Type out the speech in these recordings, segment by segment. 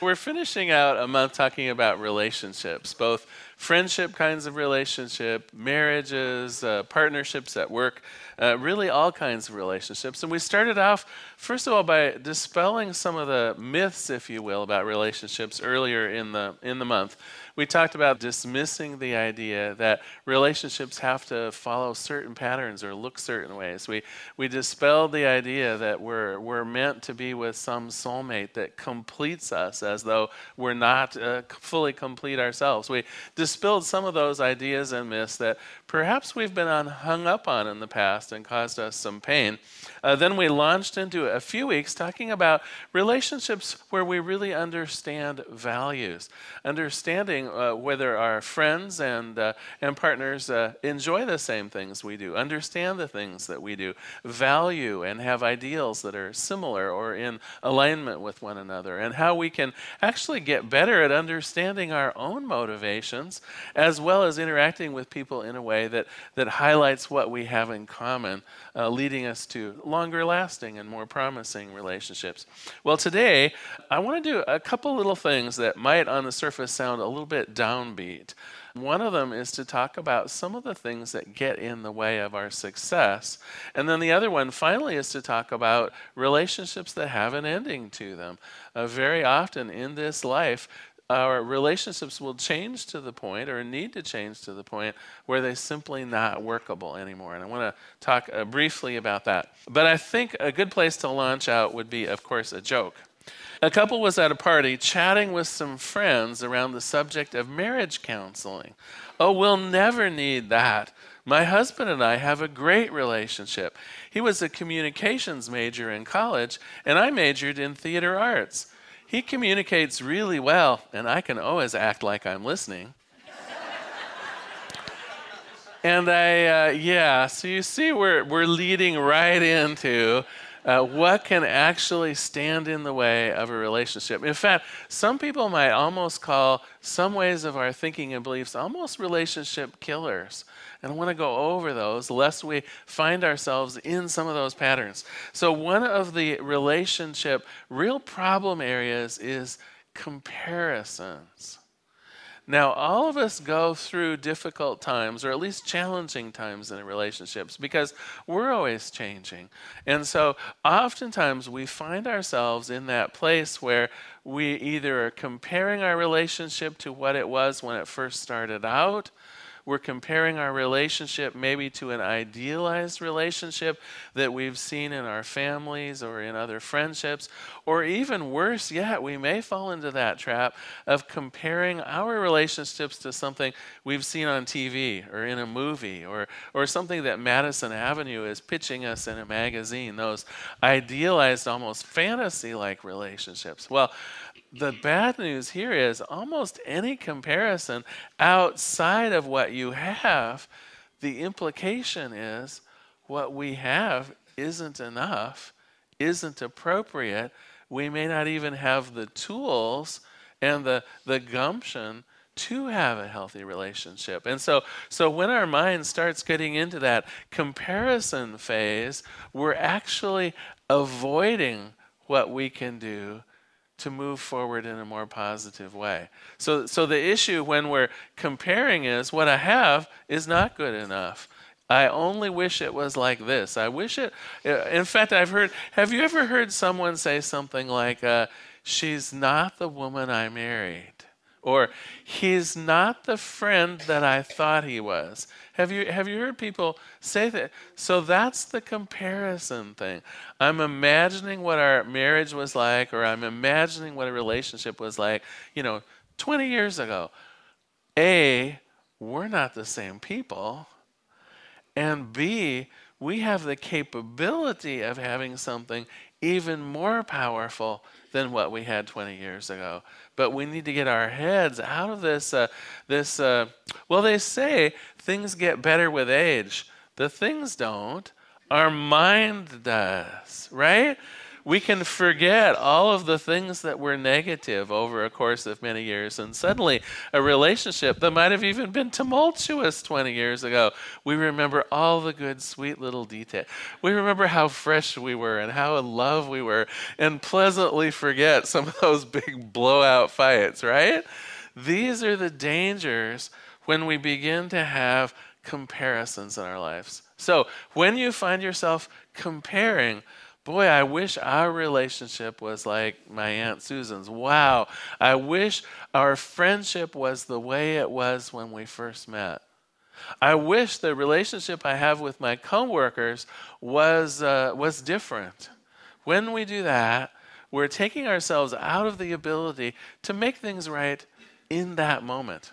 We're finishing out a month talking about relationships, both friendship kinds of relationship, marriages, uh, partnerships at work, uh, really all kinds of relationships. And we started off, first of all, by dispelling some of the myths, if you will, about relationships earlier in the in the month we talked about dismissing the idea that relationships have to follow certain patterns or look certain ways. We, we dispelled the idea that we're, we're meant to be with some soulmate that completes us as though we're not uh, fully complete ourselves. We dispelled some of those ideas and myths that perhaps we've been on, hung up on in the past and caused us some pain. Uh, then we launched into a few weeks talking about relationships where we really understand values, understanding uh, whether our friends and, uh, and partners uh, enjoy the same things we do, understand the things that we do, value and have ideals that are similar or in alignment with one another, and how we can actually get better at understanding our own motivations as well as interacting with people in a way that, that highlights what we have in common, uh, leading us to longer lasting and more promising relationships. Well, today, I want to do a couple little things that might on the surface sound a little bit bit downbeat. One of them is to talk about some of the things that get in the way of our success. And then the other one, finally, is to talk about relationships that have an ending to them. Uh, very often in this life, our relationships will change to the point or need to change to the point where they're simply not workable anymore. And I want to talk uh, briefly about that. But I think a good place to launch out would be, of course, a joke. A couple was at a party chatting with some friends around the subject of marriage counseling. Oh, we'll never need that. My husband and I have a great relationship. He was a communications major in college, and I majored in theater arts. He communicates really well, and I can always act like I'm listening. and I, uh, yeah, so you see, we're, we're leading right into uh, what can actually stand in the way of a relationship. In fact, some people might almost call some ways of our thinking and beliefs almost relationship killers. And I want to go over those lest we find ourselves in some of those patterns. So, one of the relationship real problem areas is comparisons. Now, all of us go through difficult times, or at least challenging times in relationships, because we're always changing. And so, oftentimes, we find ourselves in that place where we either are comparing our relationship to what it was when it first started out, we're comparing our relationship maybe to an idealized relationship that we've seen in our families or in other friendships. Or even worse yet, we may fall into that trap of comparing our relationships to something we've seen on TV or in a movie or, or something that Madison Avenue is pitching us in a magazine, those idealized, almost fantasy like relationships. Well, the bad news here is almost any comparison outside of what you have, the implication is what we have isn't enough, isn't appropriate. We may not even have the tools and the, the gumption to have a healthy relationship. And so so when our mind starts getting into that comparison phase, we're actually avoiding what we can do to move forward in a more positive way. So, so the issue when we're comparing is what I have is not good enough. I only wish it was like this. I wish it. Uh, in fact, I've heard. Have you ever heard someone say something like, uh, "She's not the woman I married," or "He's not the friend that I thought he was." Have you, have you heard people say that? So that's the comparison thing. I'm imagining what our marriage was like, or I'm imagining what a relationship was like, you know, 20 years ago. A, we're not the same people. And B, we have the capability of having something even more powerful than what we had 20 years ago. But we need to get our heads out of this. Uh, this uh, well, they say things get better with age. The things don't. Our mind does, right? We can forget all of the things that were negative over a course of many years. And suddenly, a relationship that might have even been tumultuous 20 years ago, we remember all the good, sweet little details. We remember how fresh we were and how in love we were, and pleasantly forget some of those big blowout fights, right? These are the dangers when we begin to have comparisons in our lives. So, when you find yourself comparing, Boy, I wish our relationship was like my Aunt Susan's. Wow. I wish our friendship was the way it was when we first met. I wish the relationship I have with my coworkers was, uh, was different. When we do that, we're taking ourselves out of the ability to make things right in that moment.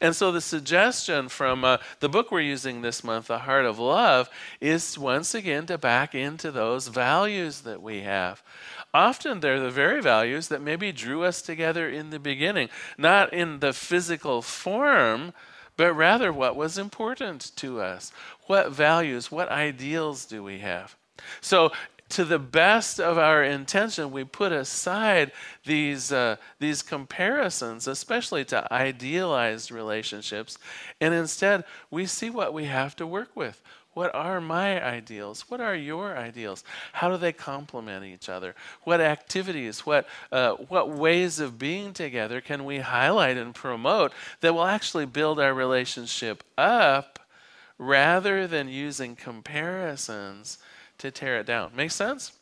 And so the suggestion from uh, the book we're using this month, The Heart of Love, is once again to back into those values that we have. Often they're the very values that maybe drew us together in the beginning, not in the physical form, but rather what was important to us. What values, what ideals do we have? So to the best of our intention, we put aside these, uh, these comparisons, especially to idealized relationships, and instead we see what we have to work with. What are my ideals? What are your ideals? How do they complement each other? What activities, what, uh, what ways of being together can we highlight and promote that will actually build our relationship up rather than using comparisons to tear it down. Make sense?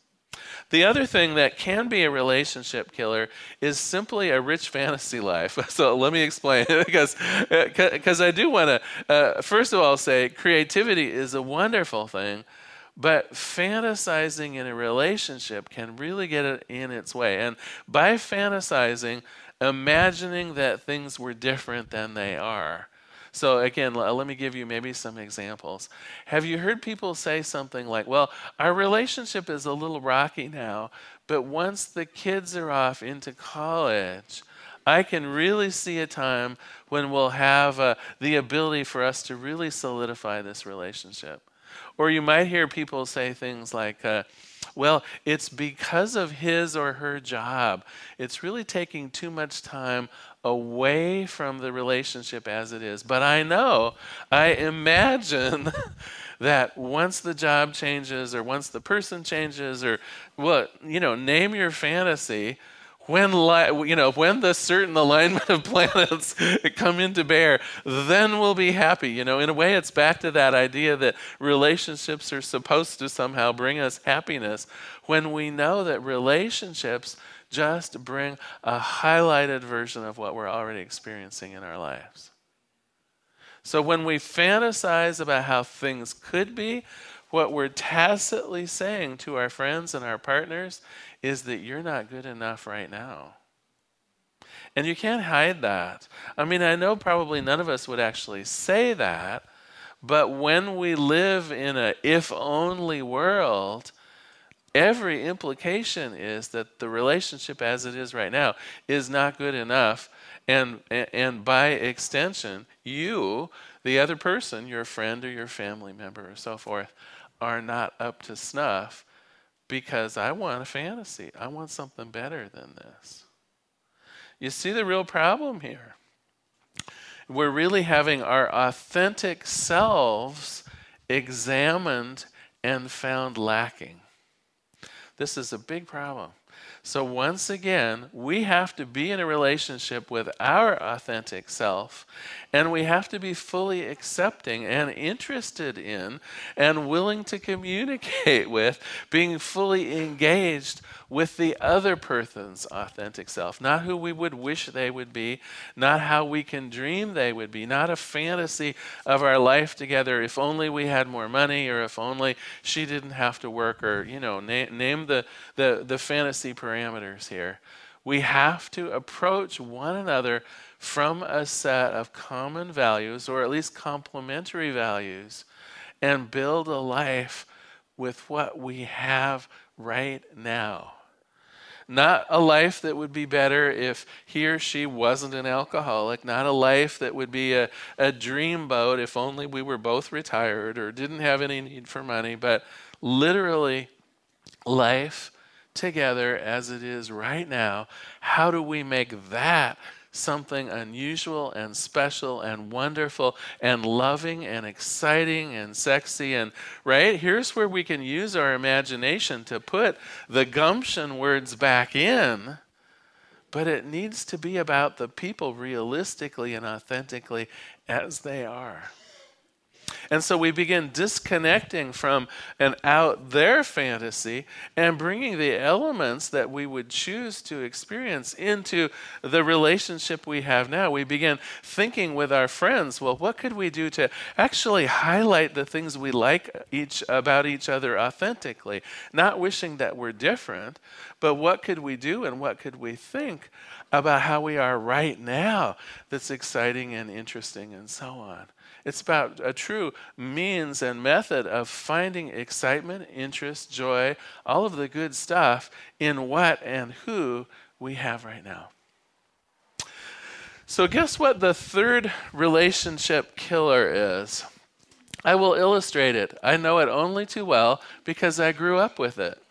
The other thing that can be a relationship killer is simply a rich fantasy life. So let me explain because because I do want to uh, first of all say creativity is a wonderful thing, but fantasizing in a relationship can really get it in its way. And by fantasizing, imagining that things were different than they are so, again, let me give you maybe some examples. Have you heard people say something like, Well, our relationship is a little rocky now, but once the kids are off into college, I can really see a time when we'll have uh, the ability for us to really solidify this relationship. Or you might hear people say things like, uh, well, it's because of his or her job. It's really taking too much time away from the relationship as it is. But I know, I imagine that once the job changes or once the person changes or what, you know, name your fantasy when li- you know when the certain alignment of planets come into bear then we'll be happy you know in a way it's back to that idea that relationships are supposed to somehow bring us happiness when we know that relationships just bring a highlighted version of what we're already experiencing in our lives. So when we fantasize about how things could be, what we're tacitly saying to our friends and our partners is that you're not good enough right now. And you can't hide that. I mean, I know probably none of us would actually say that, but when we live in a if only world, every implication is that the relationship as it is right now is not good enough and and by extension you the other person your friend or your family member or so forth are not up to snuff because I want a fantasy. I want something better than this. You see the real problem here? We're really having our authentic selves examined and found lacking this is a big problem. So, once again, we have to be in a relationship with our authentic self, and we have to be fully accepting and interested in and willing to communicate with, being fully engaged with the other person's authentic self, not who we would wish they would be, not how we can dream they would be, not a fantasy of our life together if only we had more money or if only she didn't have to work or, you know, na- name the, the, the fantasy parameters here. We have to approach one another from a set of common values, or at least complementary values, and build a life with what we have right now. Not a life that would be better if he or she wasn't an alcoholic. Not a life that would be a, a dreamboat if only we were both retired or didn't have any need for money. But literally, life together as it is right now. How do we make that something unusual and special and wonderful and loving and exciting and sexy. And right here's where we can use our imagination to put the gumption words back in. But it needs to be about the people realistically and authentically as they are and so we begin disconnecting from an out there fantasy and bringing the elements that we would choose to experience into the relationship we have now. We begin thinking with our friends, well, what could we do to actually highlight the things we like each about each other authentically? Not wishing that we're different, but what could we do and what could we think about how we are right now that's exciting and interesting and so on. It's about a true means and method of finding excitement, interest, joy, all of the good stuff in what and who we have right now. So, guess what the third relationship killer is? I will illustrate it. I know it only too well because I grew up with it.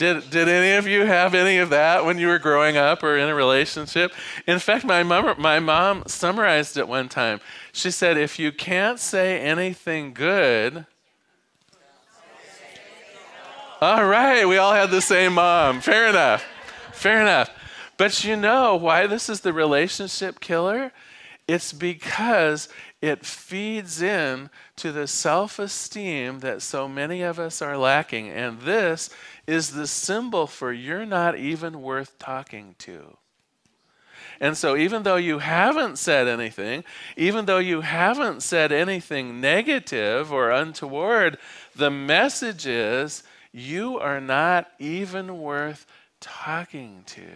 Did, did any of you have any of that when you were growing up or in a relationship? In fact, my mom, my mom summarized it one time. She said, if you can't say anything good, all right, we all had the same mom. Fair enough. Fair enough. But you know why this is the relationship killer? It's because it feeds in to the self esteem that so many of us are lacking. And this is the symbol for you're not even worth talking to. And so, even though you haven't said anything, even though you haven't said anything negative or untoward, the message is you are not even worth talking to.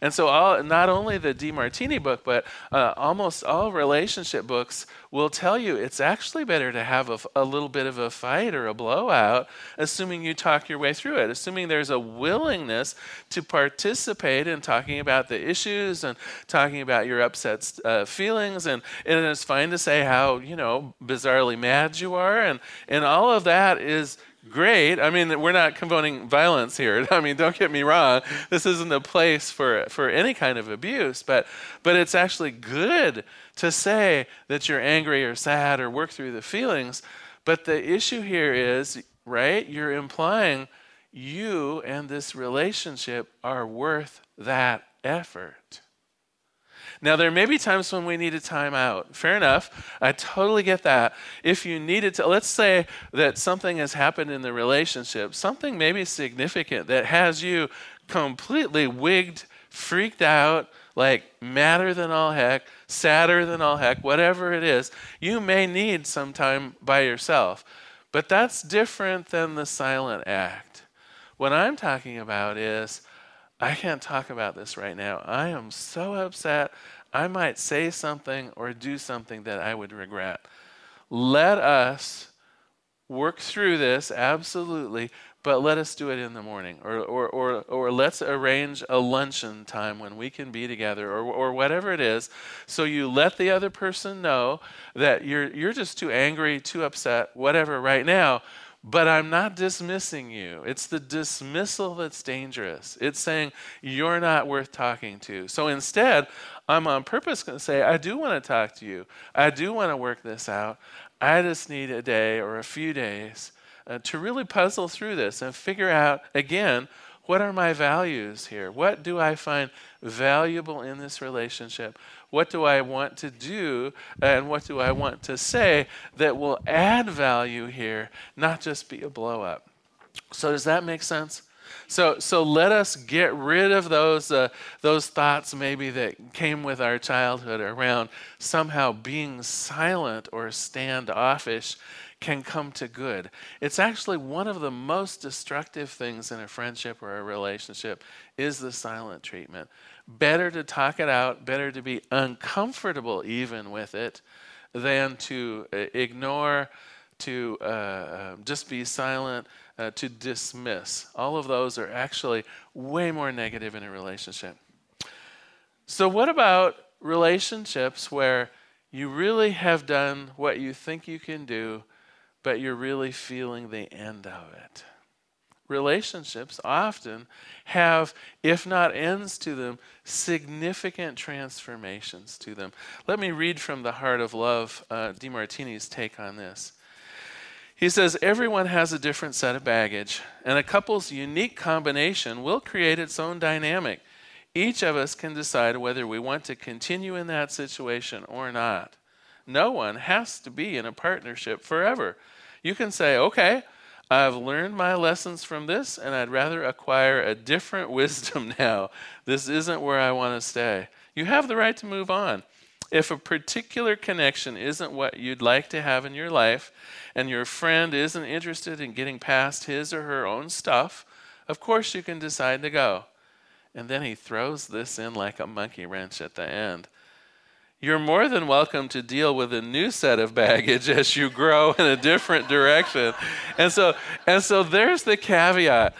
And so, all, not only the Demartini book, but uh, almost all relationship books will tell you it's actually better to have a, a, little bit of a fight or a blowout, assuming you talk your way through it, assuming there's a willingness to participate in talking about the issues and talking about your upset uh, feelings. And, and it's fine to say how, you know, bizarrely mad you are. And, and all of that is great. I mean, we're not condoning violence here. I mean, don't get me wrong. This isn't a place for, for any kind of abuse, but, but it's actually good to say that you're angry or sad or work through the feelings. But the issue here is, right, you're implying you and this relationship are worth that effort. Now, there may be times when we need a time out. Fair enough. I totally get that. If you needed to, let's say that something has happened in the relationship, something maybe significant that has you completely wigged, freaked out, like madder than all heck, sadder than all heck, whatever it is, you may need some time by yourself. But that's different than the silent act. What I'm talking about is I can't talk about this right now. I am so upset. I might say something or do something that I would regret. Let us work through this, absolutely, but let us do it in the morning. Or, or, or, or let's arrange a luncheon time when we can be together, or, or whatever it is. So you let the other person know that you're, you're just too angry, too upset, whatever, right now but I'm not dismissing you. It's the dismissal that's dangerous. It's saying you're not worth talking to. So instead, I'm on purpose going to say, I do want to talk to you. I do want to work this out. I just need a day or a few days uh, to really puzzle through this and figure out, again, what are my values here? What do I find valuable in this relationship? What do I want to do and what do I want to say that will add value here, not just be a blow up? So, does that make sense? So, so let us get rid of those, uh, those thoughts maybe that came with our childhood around somehow being silent or standoffish can come to good. It's actually one of the most destructive things in a friendship or a relationship is the silent treatment. Better to talk it out, better to be uncomfortable even with it than to uh, ignore, to uh, um, just be silent, uh, to dismiss. All of those are actually way more negative in a relationship. So, what about relationships where you really have done what you think you can do, but you're really feeling the end of it. Relationships often have, if not ends to them, significant transformations to them. Let me read from The Heart of Love, uh, Demartini's take on this. He says, Everyone has a different set of baggage, and a couple's unique combination will create its own dynamic. Each of us can decide whether we want to continue in that situation or not. No one has to be in a partnership forever. You can say, okay, I've learned my lessons from this, and I'd rather acquire a different wisdom now. This isn't where I want to stay. You have the right to move on. If a particular connection isn't what you'd like to have in your life, and your friend isn't interested in getting past his or her own stuff, of course you can decide to go. And then he throws this in like a monkey wrench at the end. You're more than welcome to deal with a new set of baggage as you grow in a different direction. And so and so there's the caveat.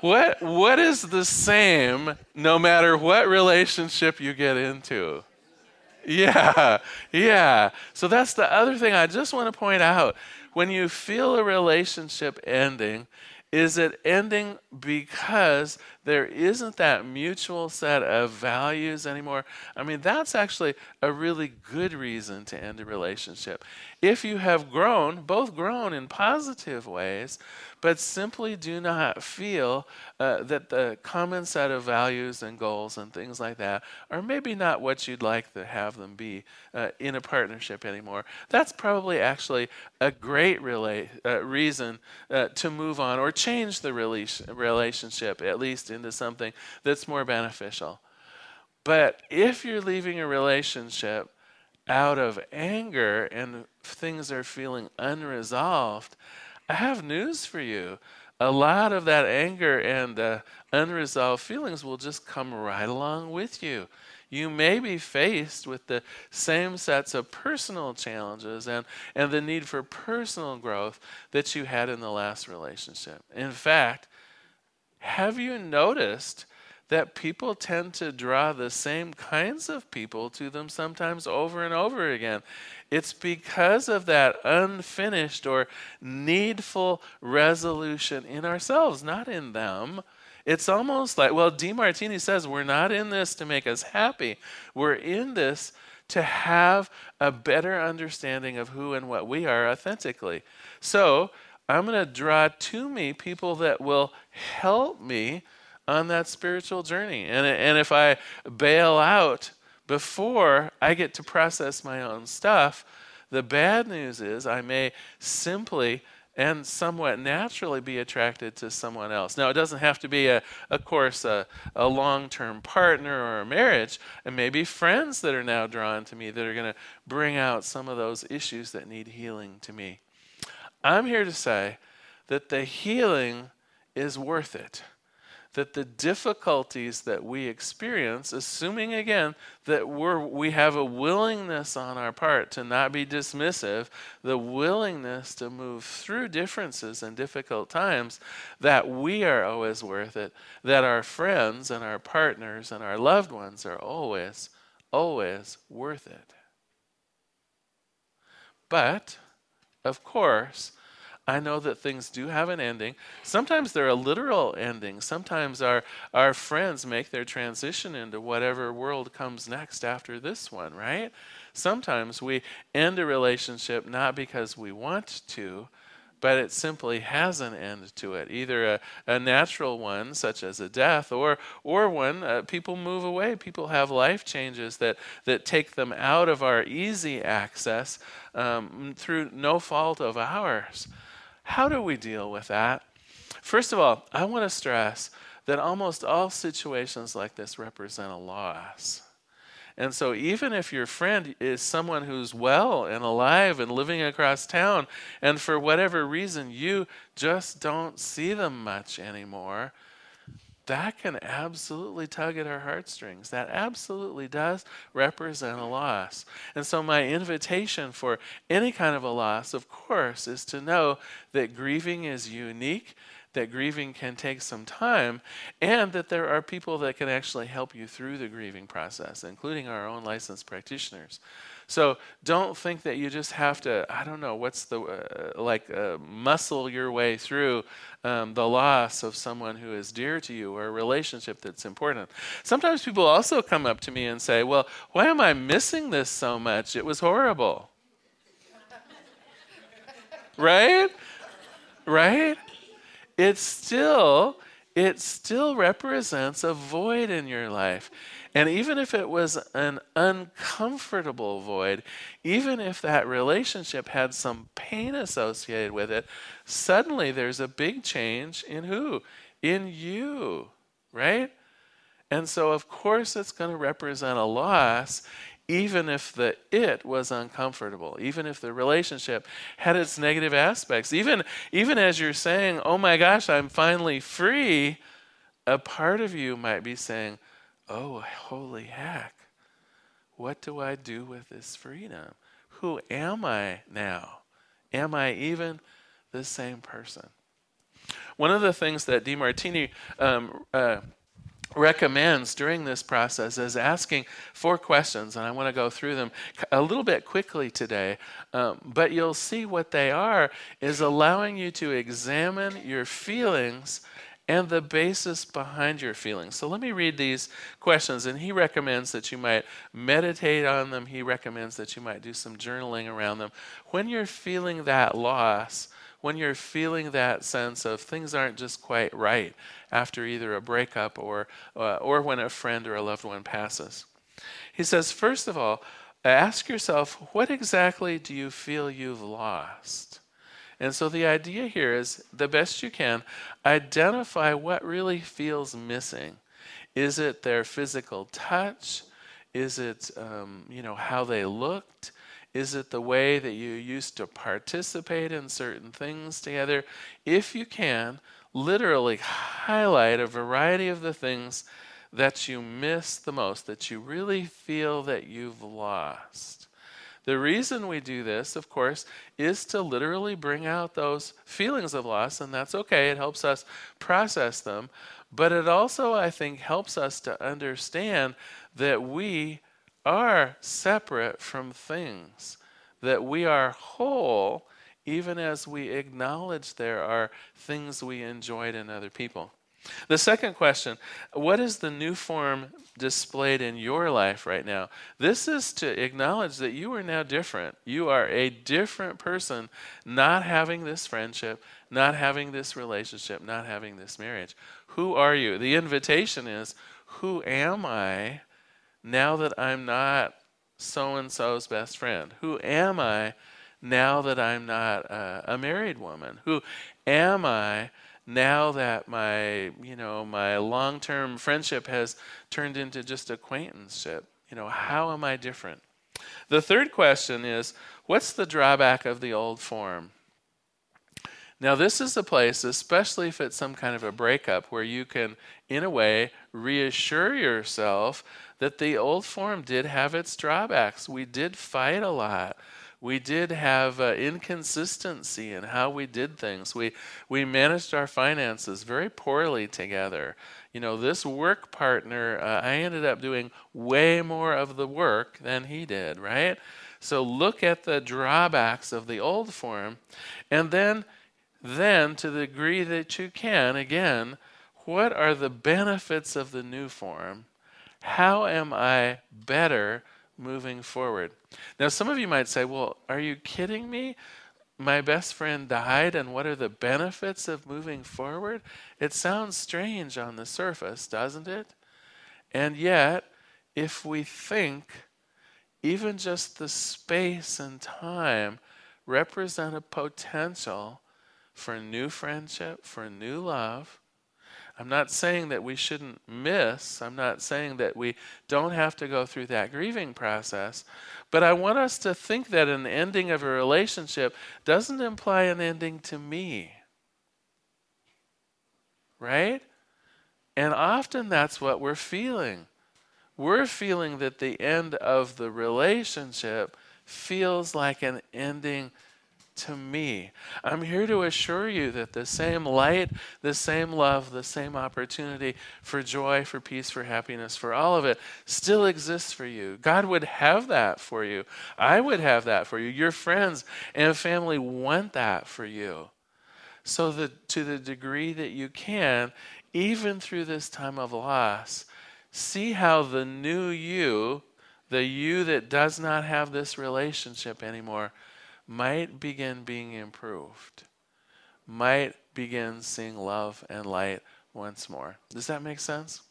What what is the same no matter what relationship you get into? Yeah. Yeah. So that's the other thing I just want to point out. When you feel a relationship ending, is it ending because there isn't that mutual set of values anymore? I mean, that's actually a really good reason to end a relationship. If you have grown, both grown in positive ways, but simply do not feel uh, that the common set of values and goals and things like that are maybe not what you'd like to have them be uh, in a partnership anymore. That's probably actually a great uh, reason uh, to move on or change the rela- relationship, at least into something that's more beneficial. But if you're leaving a relationship out of anger and things are feeling unresolved, I have news for you. A lot of that anger and uh, unresolved feelings will just come right along with you. You may be faced with the same sets of personal challenges and, and the need for personal growth that you had in the last relationship. In fact, have you noticed that people tend to draw the same kinds of people to them sometimes over and over again. It's because of that unfinished or needful resolution in ourselves, not in them. It's almost like, well, Demartini says we're not in this to make us happy. We're in this to have a better understanding of who and what we are authentically. So I'm going to draw to me people that will help me on that spiritual journey. And, and if I bail out before I get to process my own stuff, the bad news is I may simply and somewhat naturally be attracted to someone else. Now, it doesn't have to be, a, of course, a, a long term partner or a marriage, and maybe friends that are now drawn to me that are going to bring out some of those issues that need healing to me. I'm here to say that the healing is worth it that the difficulties that we experience, assuming again that we're, we have a willingness on our part to not be dismissive, the willingness to move through differences and difficult times, that we are always worth it, that our friends and our partners and our loved ones are always, always worth it. But, of course, I know that things do have an ending. Sometimes they're a literal ending. Sometimes our, our friends make their transition into whatever world comes next after this one, right? Sometimes we end a relationship not because we want to, but it simply has an end to it, either a, a natural one, such as a death, or, or one uh, people move away. People have life changes that, that take them out of our easy access um, through no fault of ours. How do we deal with that? First of all, I want to stress that almost all situations like this represent a loss. And so, even if your friend is someone who's well and alive and living across town, and for whatever reason you just don't see them much anymore, that can absolutely tug at our heartstrings. That absolutely does represent a loss. And so, my invitation for any kind of a loss, of course, is to know that grieving is unique that grieving can take some time, and that there are people that can actually help you through the grieving process, including our own licensed practitioners. So don't think that you just have to, I don't know, what's the, uh, like, uh, muscle your way through um, the loss of someone who is dear to you or a relationship that's important. Sometimes people also come up to me and say, well, why am I missing this so much? It was horrible. right? Right? it still it still represents a void in your life. And even if it was an uncomfortable void, even if that relationship had some pain associated with it, suddenly there's a big change in who? In you, right? And so, of course, it's going to represent a loss, even if the it was uncomfortable, even if the relationship had its negative aspects, even, even as you're saying, oh my gosh, I'm finally free, a part of you might be saying, oh, holy heck, what do I do with this freedom? Who am I now? Am I even the same person? One of the things that Demartini um, uh, recommends during this process is asking four questions, and I want to go through them a little bit quickly today. Um, but you'll see what they are is allowing you to examine your feelings and the basis behind your feelings. So let me read these questions, and he recommends that you might meditate on them. He recommends that you might do some journaling around them. When you're feeling that loss, when you're feeling that sense of things aren't just quite right after either a breakup or, uh, or when a friend or a loved one passes. He says, first of all, ask yourself, what exactly do you feel you've lost? And so the idea here is the best you can, identify what really feels missing. Is it their physical touch? Is it, um, you know, how they looked? Is it the way that you used to participate in certain things together? If you can, literally highlight a variety of the things that you miss the most, that you really feel that you've lost. The reason we do this, of course, is to literally bring out those feelings of loss, and that's okay. It helps us process them. But it also, I think, helps us to understand that we are separate from things, that we are whole, even as we acknowledge there are things we enjoyed in other people. The second question What is the new form displayed in your life right now? This is to acknowledge that you are now different. You are a different person, not having this friendship, not having this relationship, not having this marriage. Who are you? The invitation is Who am I now that I'm not so and so's best friend? Who am I now that I'm not uh, a married woman? Who am I now that my, you know, my long-term friendship has turned into just acquaintanceship? You know, how am I different? The third question is, what's the drawback of the old form? Now, this is a place, especially if it's some kind of a breakup, where you can, in a way, reassure yourself that the old form did have its drawbacks. We did fight a lot. We did have uh, inconsistency in how we did things. We, we managed our finances very poorly together. You know, this work partner, uh, I ended up doing way more of the work than he did, right? So look at the drawbacks of the old form. And then, then to the degree that you can, again, what are the benefits of the new form? How am I better moving forward? Now, some of you might say, well, are you kidding me? My best friend died, and what are the benefits of moving forward? It sounds strange on the surface, doesn't it? And yet, if we think even just the space and time represent a potential for a new friendship, for a new love, I'm not saying that we shouldn't miss. I'm not saying that we don't have to go through that grieving process. But I want us to think that an ending of a relationship doesn't imply an ending to me. Right? And often that's what we're feeling. We're feeling that the end of the relationship feels like an ending to me. I'm here to assure you that the same light, the same love, the same opportunity for joy, for peace, for happiness, for all of it still exists for you. God would have that for you. I would have that for you. Your friends and family want that for you. So that to the degree that you can, even through this time of loss, see how the new you, the you that does not have this relationship anymore, might begin being improved, might begin seeing love and light once more. Does that make sense?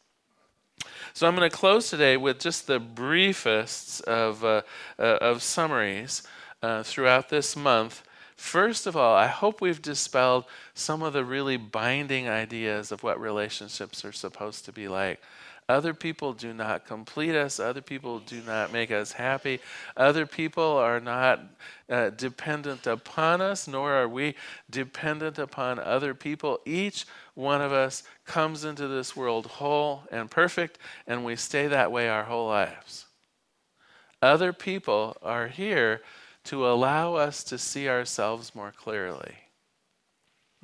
So I'm going to close today with just the briefest of, uh, uh, of summaries uh, throughout this month. First of all, I hope we've dispelled some of the really binding ideas of what relationships are supposed to be like. Other people do not complete us. Other people do not make us happy. Other people are not uh, dependent upon us, nor are we dependent upon other people. Each one of us comes into this world whole and perfect, and we stay that way our whole lives. Other people are here to allow us to see ourselves more clearly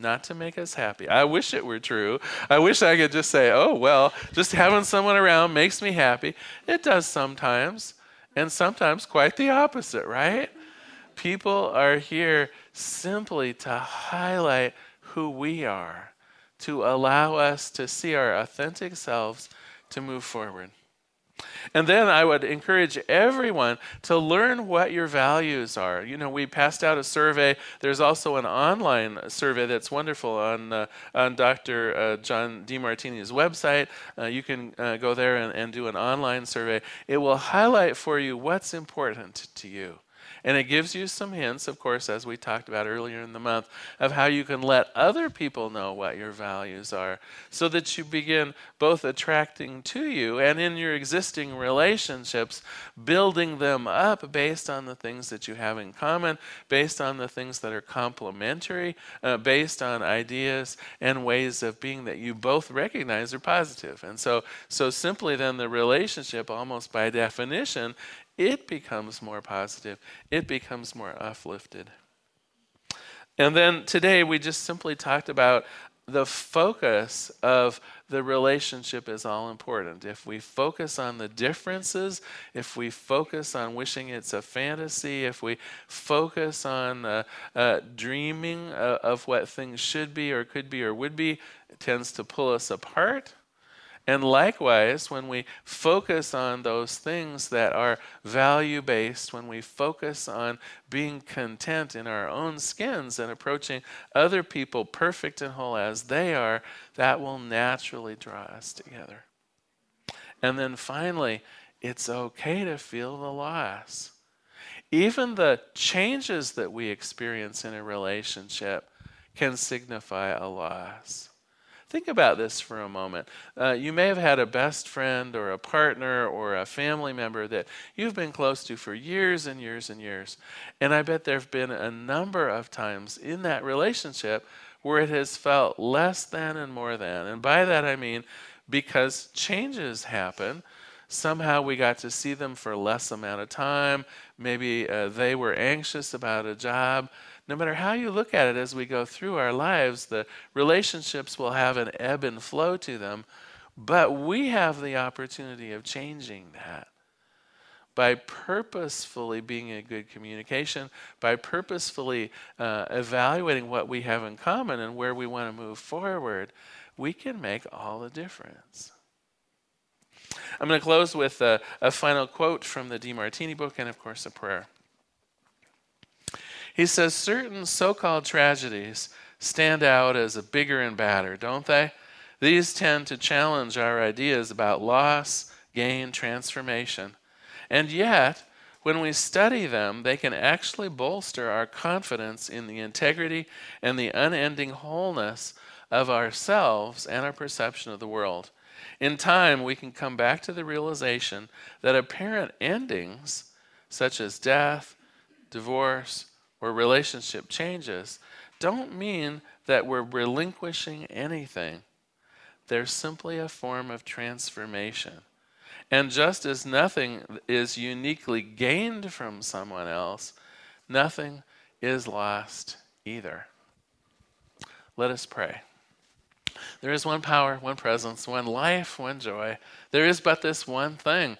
not to make us happy. I wish it were true. I wish I could just say, oh, well, just having someone around makes me happy. It does sometimes, and sometimes quite the opposite, right? People are here simply to highlight who we are, to allow us to see our authentic selves to move forward. And then I would encourage everyone to learn what your values are. You know, we passed out a survey. There's also an online survey that's wonderful on, uh, on Dr. Uh, John Demartini's website. Uh, you can uh, go there and, and do an online survey. It will highlight for you what's important to you. And it gives you some hints, of course, as we talked about earlier in the month, of how you can let other people know what your values are so that you begin both attracting to you and in your existing relationships, building them up based on the things that you have in common, based on the things that are complementary, uh, based on ideas and ways of being that you both recognize are positive. And so, so simply then the relationship, almost by definition, it becomes more positive, it becomes more uplifted. And then today we just simply talked about the focus of the relationship is all important. If we focus on the differences, if we focus on wishing it's a fantasy, if we focus on uh, uh, dreaming uh, of what things should be or could be or would be, it tends to pull us apart. And likewise, when we focus on those things that are value based, when we focus on being content in our own skins and approaching other people perfect and whole as they are, that will naturally draw us together. And then finally, it's okay to feel the loss. Even the changes that we experience in a relationship can signify a loss. Think about this for a moment. Uh, you may have had a best friend or a partner or a family member that you've been close to for years and years and years. And I bet there have been a number of times in that relationship where it has felt less than and more than. And by that I mean because changes happen. Somehow we got to see them for less amount of time. Maybe uh, they were anxious about a job no matter how you look at it as we go through our lives, the relationships will have an ebb and flow to them, but we have the opportunity of changing that by purposefully being in good communication, by purposefully uh, evaluating what we have in common and where we want to move forward, we can make all the difference. I'm going to close with a, a final quote from the Demartini book and, of course, a prayer. He says certain so called tragedies stand out as a bigger and badder, don't they? These tend to challenge our ideas about loss, gain, transformation. And yet, when we study them, they can actually bolster our confidence in the integrity and the unending wholeness of ourselves and our perception of the world. In time, we can come back to the realization that apparent endings, such as death, divorce, or relationship changes, don't mean that we're relinquishing anything. They're simply a form of transformation. And just as nothing is uniquely gained from someone else, nothing is lost either. Let us pray. There is one power, one presence, one life, one joy. There is but this one thing.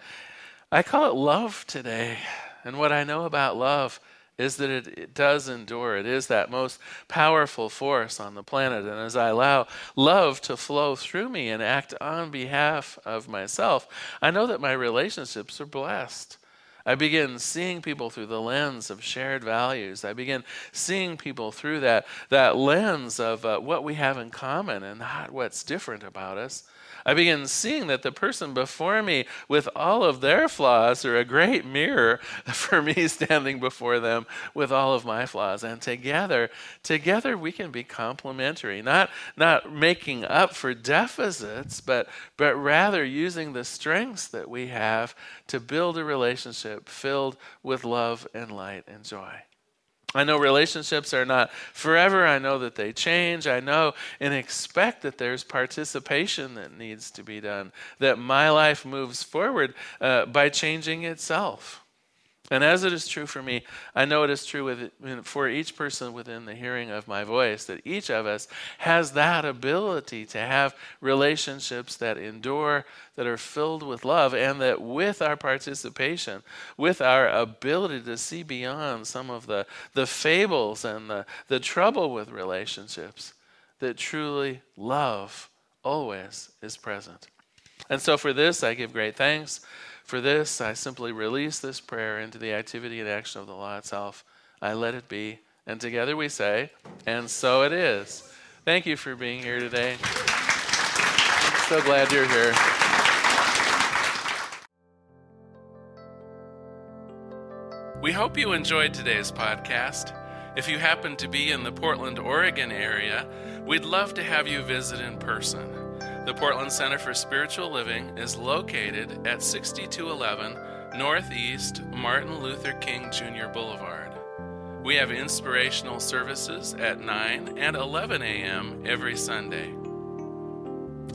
I call it love today. And what I know about love is that it, it, does endure. It is that most powerful force on the planet. And as I allow love to flow through me and act on behalf of myself, I know that my relationships are blessed. I begin seeing people through the lens of shared values. I begin seeing people through that, that lens of uh, what we have in common and not what's different about us. I begin seeing that the person before me, with all of their flaws, are a great mirror for me standing before them with all of my flaws. And together, together we can be complementary, not, not making up for deficits, but, but rather using the strengths that we have to build a relationship filled with love and light and joy. I know relationships are not forever. I know that they change. I know and expect that there's participation that needs to be done, that my life moves forward uh, by changing itself. And as it is true for me, I know it is true with, for each person within the hearing of my voice that each of us has that ability to have relationships that endure, that are filled with love, and that with our participation, with our ability to see beyond some of the, the fables and the, the trouble with relationships, that truly love always is present. And so for this, I give great thanks. For this, I simply release this prayer into the activity and action of the law itself. I let it be. And together we say, and so it is. Thank you for being here today. I'm so glad you're here. We hope you enjoyed today's podcast. If you happen to be in the Portland, Oregon area, we'd love to have you visit in person. The Portland Center for Spiritual Living is located at 6211 Northeast Martin Luther King Jr. Boulevard. We have inspirational services at 9 and 11 a.m. every Sunday.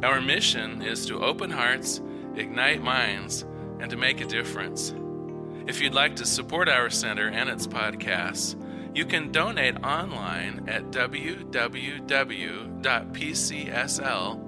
Our mission is to open hearts, ignite minds, and to make a difference. If you'd like to support our center and its podcasts, you can donate online at